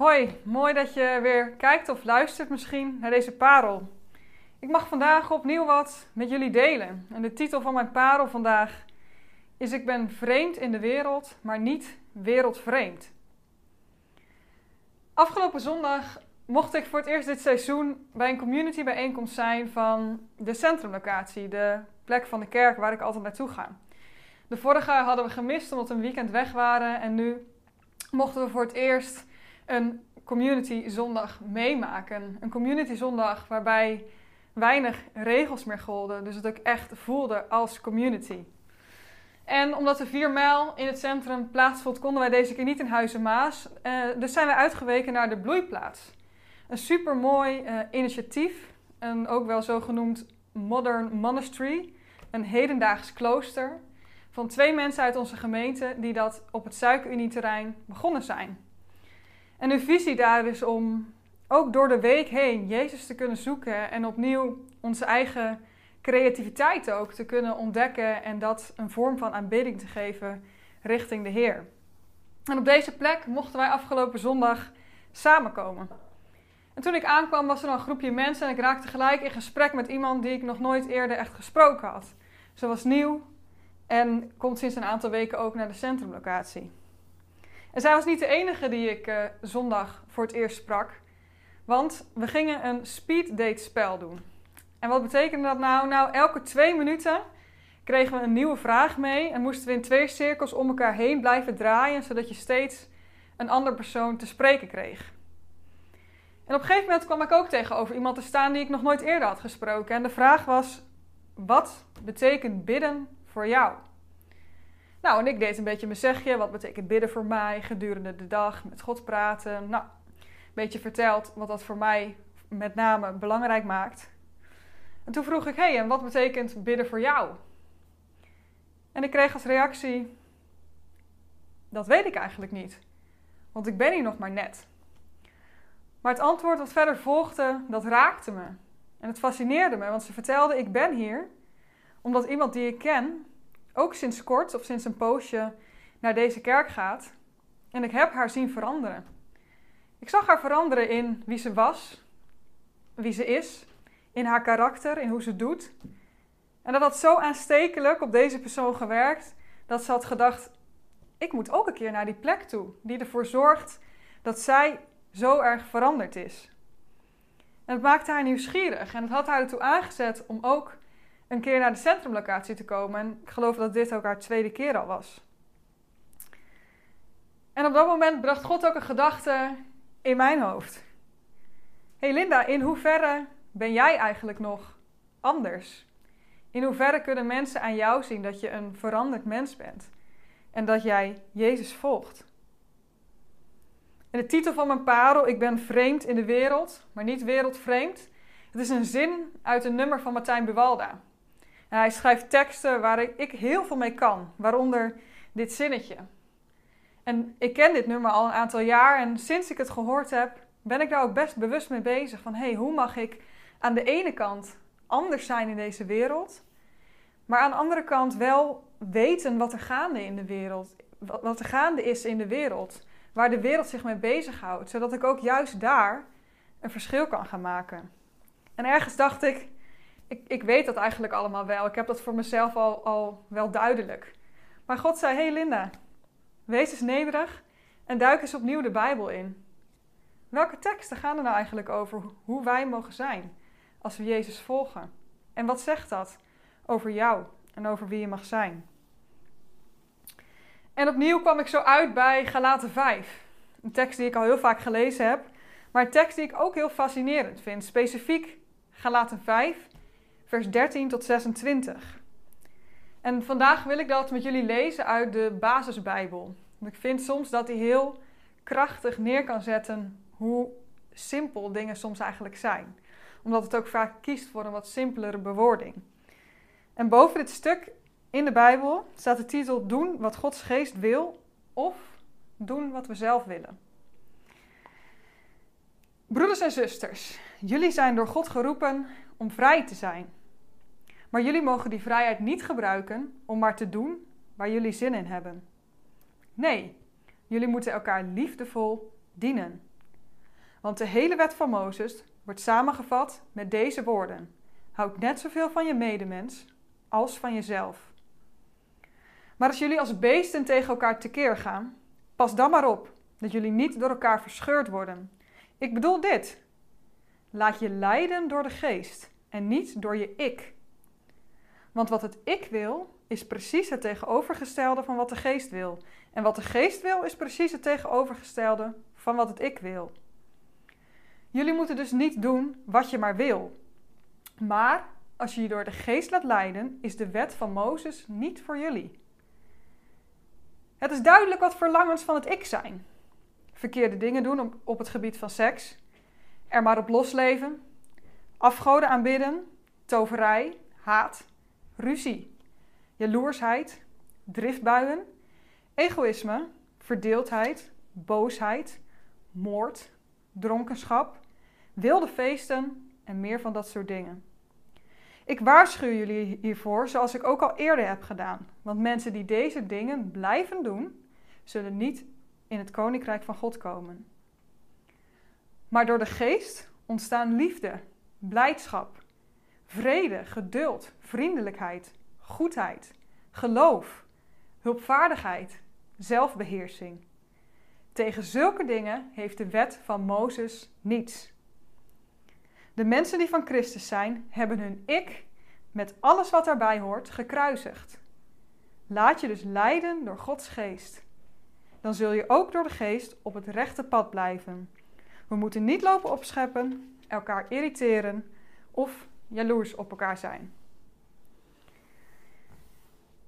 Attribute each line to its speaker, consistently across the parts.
Speaker 1: Hoi, mooi dat je weer kijkt of luistert misschien naar deze parel. Ik mag vandaag opnieuw wat met jullie delen. En de titel van mijn parel vandaag is Ik ben vreemd in de wereld, maar niet wereldvreemd. Afgelopen zondag mocht ik voor het eerst dit seizoen bij een community bijeenkomst zijn van de centrumlocatie, de plek van de kerk waar ik altijd naartoe ga. De vorige hadden we gemist omdat we een weekend weg waren en nu mochten we voor het eerst een community zondag meemaken. Een community zondag waarbij weinig regels meer golden, dus het ook echt voelde als community. En omdat de 4 mijl in het centrum plaatsvond, konden wij deze keer niet in Huizen Maas. Uh, dus zijn we uitgeweken naar de Bloeiplaats. Een supermooi uh, initiatief, een ook wel zo genoemd Modern Monastery, een hedendaags klooster van twee mensen uit onze gemeente die dat op het Suikerunie-terrein begonnen zijn. En de visie daar is om ook door de week heen Jezus te kunnen zoeken en opnieuw onze eigen creativiteit ook te kunnen ontdekken en dat een vorm van aanbidding te geven richting de Heer. En op deze plek mochten wij afgelopen zondag samenkomen. En toen ik aankwam was er een groepje mensen en ik raakte gelijk in gesprek met iemand die ik nog nooit eerder echt gesproken had. Ze was nieuw en komt sinds een aantal weken ook naar de centrumlocatie. En zij was niet de enige die ik uh, zondag voor het eerst sprak. Want we gingen een speed date spel doen. En wat betekende dat nou? Nou, elke twee minuten kregen we een nieuwe vraag mee en moesten we in twee cirkels om elkaar heen blijven draaien, zodat je steeds een ander persoon te spreken kreeg. En op een gegeven moment kwam ik ook tegenover iemand te staan die ik nog nooit eerder had gesproken. En de vraag was: wat betekent bidden voor jou? Nou, en ik deed een beetje mijn zegje. Wat betekent bidden voor mij gedurende de dag? Met God praten. Nou, een beetje verteld wat dat voor mij met name belangrijk maakt. En toen vroeg ik: hé, hey, en wat betekent bidden voor jou? En ik kreeg als reactie: dat weet ik eigenlijk niet. Want ik ben hier nog maar net. Maar het antwoord wat verder volgde, dat raakte me. En het fascineerde me, want ze vertelde: Ik ben hier omdat iemand die ik ken ook sinds kort of sinds een poosje naar deze kerk gaat. En ik heb haar zien veranderen. Ik zag haar veranderen in wie ze was, wie ze is, in haar karakter, in hoe ze doet. En dat had zo aanstekelijk op deze persoon gewerkt dat ze had gedacht: ik moet ook een keer naar die plek toe, die ervoor zorgt dat zij zo erg veranderd is. En het maakte haar nieuwsgierig en het had haar ertoe aangezet om ook een keer naar de centrumlocatie te komen. En ik geloof dat dit ook haar tweede keer al was. En op dat moment bracht God ook een gedachte in mijn hoofd. hey Linda, in hoeverre ben jij eigenlijk nog anders? In hoeverre kunnen mensen aan jou zien dat je een veranderd mens bent en dat jij Jezus volgt? En de titel van mijn parel, Ik ben vreemd in de wereld, maar niet wereldvreemd. Het is een zin uit een nummer van Martijn Buwalda. Hij schrijft teksten waar ik heel veel mee kan, waaronder dit zinnetje. En ik ken dit nummer al een aantal jaar en sinds ik het gehoord heb, ben ik daar ook best bewust mee bezig. Van hé, hey, hoe mag ik aan de ene kant anders zijn in deze wereld, maar aan de andere kant wel weten wat er gaande in de wereld, wat er gaande is in de wereld, waar de wereld zich mee bezighoudt, zodat ik ook juist daar een verschil kan gaan maken. En ergens dacht ik, ik, ik weet dat eigenlijk allemaal wel. Ik heb dat voor mezelf al, al wel duidelijk. Maar God zei: Hey Linda, wees eens nederig en duik eens opnieuw de Bijbel in. Welke teksten gaan er nou eigenlijk over hoe wij mogen zijn als we Jezus volgen? En wat zegt dat over jou en over wie je mag zijn? En opnieuw kwam ik zo uit bij Galaten 5. Een tekst die ik al heel vaak gelezen heb, maar een tekst die ik ook heel fascinerend vind. Specifiek Galaten 5, vers 13 tot 26. En vandaag wil ik dat met jullie lezen uit de basisbijbel. Ik vind soms dat hij heel krachtig neer kan zetten hoe simpel dingen soms eigenlijk zijn. Omdat het ook vaak kiest voor een wat simpelere bewoording. En boven dit stuk in de Bijbel staat de titel Doen wat Gods geest wil of doen wat we zelf willen. Broeders en zusters, jullie zijn door God geroepen om vrij te zijn. Maar jullie mogen die vrijheid niet gebruiken om maar te doen waar jullie zin in hebben. Nee, jullie moeten elkaar liefdevol dienen. Want de hele wet van Mozes wordt samengevat met deze woorden: Houd net zoveel van je medemens als van jezelf. Maar als jullie als beesten tegen elkaar tekeer gaan, pas dan maar op dat jullie niet door elkaar verscheurd worden. Ik bedoel dit: laat je leiden door de geest en niet door je ik. Want wat het ik wil, is precies het tegenovergestelde van wat de geest wil. En wat de geest wil, is precies het tegenovergestelde van wat het ik wil. Jullie moeten dus niet doen wat je maar wil. Maar als je je door de geest laat leiden, is de wet van Mozes niet voor jullie. Het is duidelijk wat verlangens van het ik zijn. Verkeerde dingen doen op het gebied van seks, er maar op losleven, afgoden aanbidden, toverij, haat, ruzie, jaloersheid, driftbuien, egoïsme, verdeeldheid, boosheid, moord, dronkenschap, wilde feesten en meer van dat soort dingen. Ik waarschuw jullie hiervoor, zoals ik ook al eerder heb gedaan. Want mensen die deze dingen blijven doen, zullen niet in het koninkrijk van God komen. Maar door de geest ontstaan liefde, blijdschap, vrede, geduld, vriendelijkheid, goedheid, geloof, hulpvaardigheid, zelfbeheersing. Tegen zulke dingen heeft de wet van Mozes niets. De mensen die van Christus zijn, hebben hun ik met alles wat daarbij hoort gekruisigd. Laat je dus leiden door Gods geest. Dan zul je ook door de geest op het rechte pad blijven. We moeten niet lopen opscheppen, elkaar irriteren of jaloers op elkaar zijn.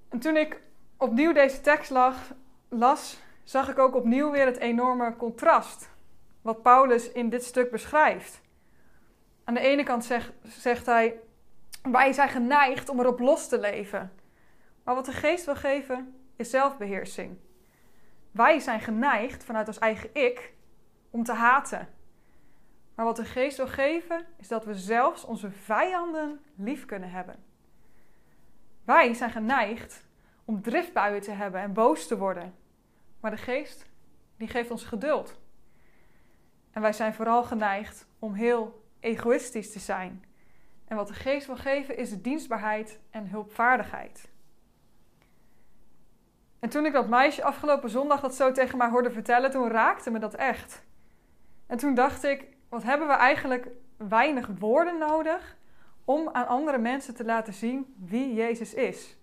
Speaker 1: En toen ik opnieuw deze tekst las, zag ik ook opnieuw weer het enorme contrast wat Paulus in dit stuk beschrijft. Aan de ene kant zegt, zegt hij: Wij zijn geneigd om erop los te leven. Maar wat de geest wil geven, is zelfbeheersing. Wij zijn geneigd vanuit ons eigen ik om te haten. Maar wat de geest wil geven, is dat we zelfs onze vijanden lief kunnen hebben. Wij zijn geneigd om driftbuien te hebben en boos te worden. Maar de geest, die geeft ons geduld. En wij zijn vooral geneigd om heel egoïstisch te zijn. En wat de geest wil geven is dienstbaarheid en hulpvaardigheid. En toen ik dat meisje afgelopen zondag dat zo tegen mij hoorde vertellen, toen raakte me dat echt. En toen dacht ik, wat hebben we eigenlijk weinig woorden nodig om aan andere mensen te laten zien wie Jezus is.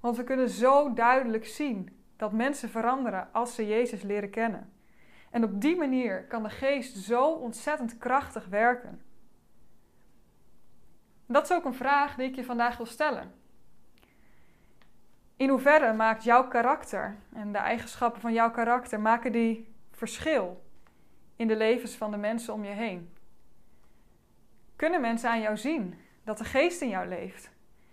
Speaker 1: Want we kunnen zo duidelijk zien dat mensen veranderen als ze Jezus leren kennen. En op die manier kan de geest zo ontzettend krachtig werken. Dat is ook een vraag die ik je vandaag wil stellen. In hoeverre maakt jouw karakter en de eigenschappen van jouw karakter maken die verschil in de levens van de mensen om je heen? Kunnen mensen aan jou zien dat de geest in jou leeft?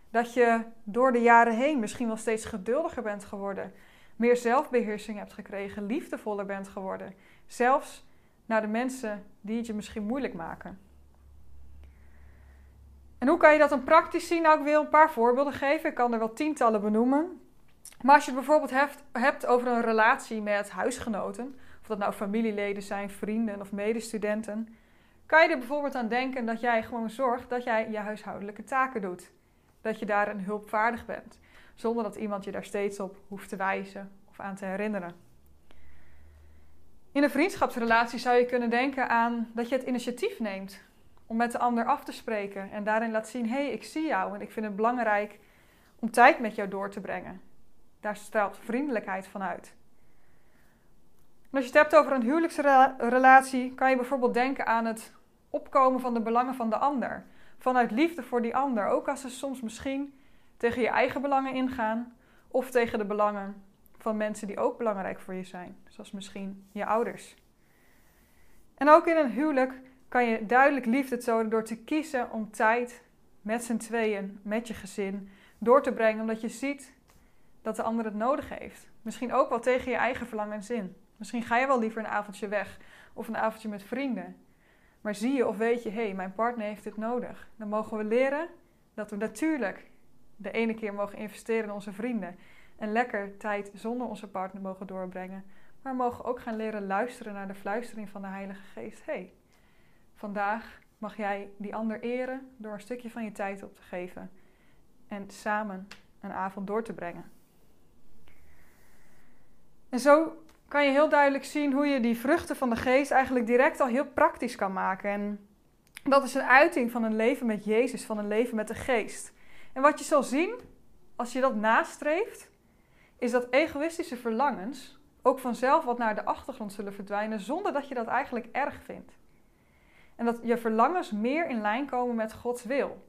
Speaker 1: Dat je door de jaren heen misschien wel steeds geduldiger bent geworden, meer zelfbeheersing hebt gekregen, liefdevoller bent geworden, zelfs naar de mensen die het je misschien moeilijk maken. En hoe kan je dat dan praktisch zien? Nou, ik wil een paar voorbeelden geven. Ik kan er wel tientallen benoemen. Maar als je het bijvoorbeeld hebt over een relatie met huisgenoten, of dat nou familieleden zijn, vrienden of medestudenten, kan je er bijvoorbeeld aan denken dat jij gewoon zorgt dat jij je huishoudelijke taken doet. Dat je daarin hulpvaardig bent, zonder dat iemand je daar steeds op hoeft te wijzen of aan te herinneren. In een vriendschapsrelatie zou je kunnen denken aan dat je het initiatief neemt om met de ander af te spreken en daarin laat zien: hé, hey, ik zie jou en ik vind het belangrijk om tijd met jou door te brengen. Daar straalt vriendelijkheid van uit. Als je het hebt over een huwelijksrelatie, kan je bijvoorbeeld denken aan het opkomen van de belangen van de ander. Vanuit liefde voor die ander, ook als ze soms misschien tegen je eigen belangen ingaan of tegen de belangen van mensen die ook belangrijk voor je zijn, zoals misschien je ouders. En ook in een huwelijk kan je duidelijk liefde tonen door te kiezen om tijd met z'n tweeën, met je gezin, door te brengen, omdat je ziet dat de ander het nodig heeft. Misschien ook wel tegen je eigen verlangens in. Misschien ga je wel liever een avondje weg of een avondje met vrienden. Maar zie je of weet je, hé, hey, mijn partner heeft dit nodig. Dan mogen we leren dat we natuurlijk de ene keer mogen investeren in onze vrienden. En lekker tijd zonder onze partner mogen doorbrengen. Maar we mogen ook gaan leren luisteren naar de fluistering van de Heilige Geest. Hé, hey, vandaag mag jij die ander eren door een stukje van je tijd op te geven en samen een avond door te brengen. En zo kan je heel duidelijk zien hoe je die vruchten van de geest eigenlijk direct al heel praktisch kan maken. En dat is een uiting van een leven met Jezus, van een leven met de geest. En wat je zal zien als je dat nastreeft, is dat egoïstische verlangens ook vanzelf wat naar de achtergrond zullen verdwijnen zonder dat je dat eigenlijk erg vindt. En dat je verlangens meer in lijn komen met Gods wil.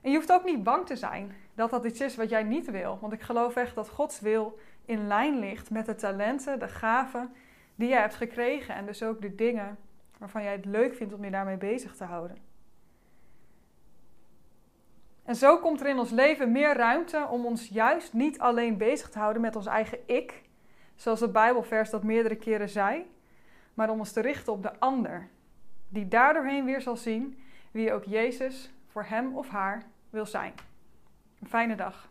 Speaker 1: En je hoeft ook niet bang te zijn dat dat iets is wat jij niet wil. Want ik geloof echt dat Gods wil in lijn ligt met de talenten, de gaven die jij hebt gekregen. En dus ook de dingen waarvan jij het leuk vindt om je daarmee bezig te houden. En zo komt er in ons leven meer ruimte om ons juist niet alleen bezig te houden met ons eigen ik, zoals het Bijbelvers dat meerdere keren zei, maar om ons te richten op de ander, die daardoorheen weer zal zien wie ook Jezus voor hem of haar wil zijn. Een fijne dag.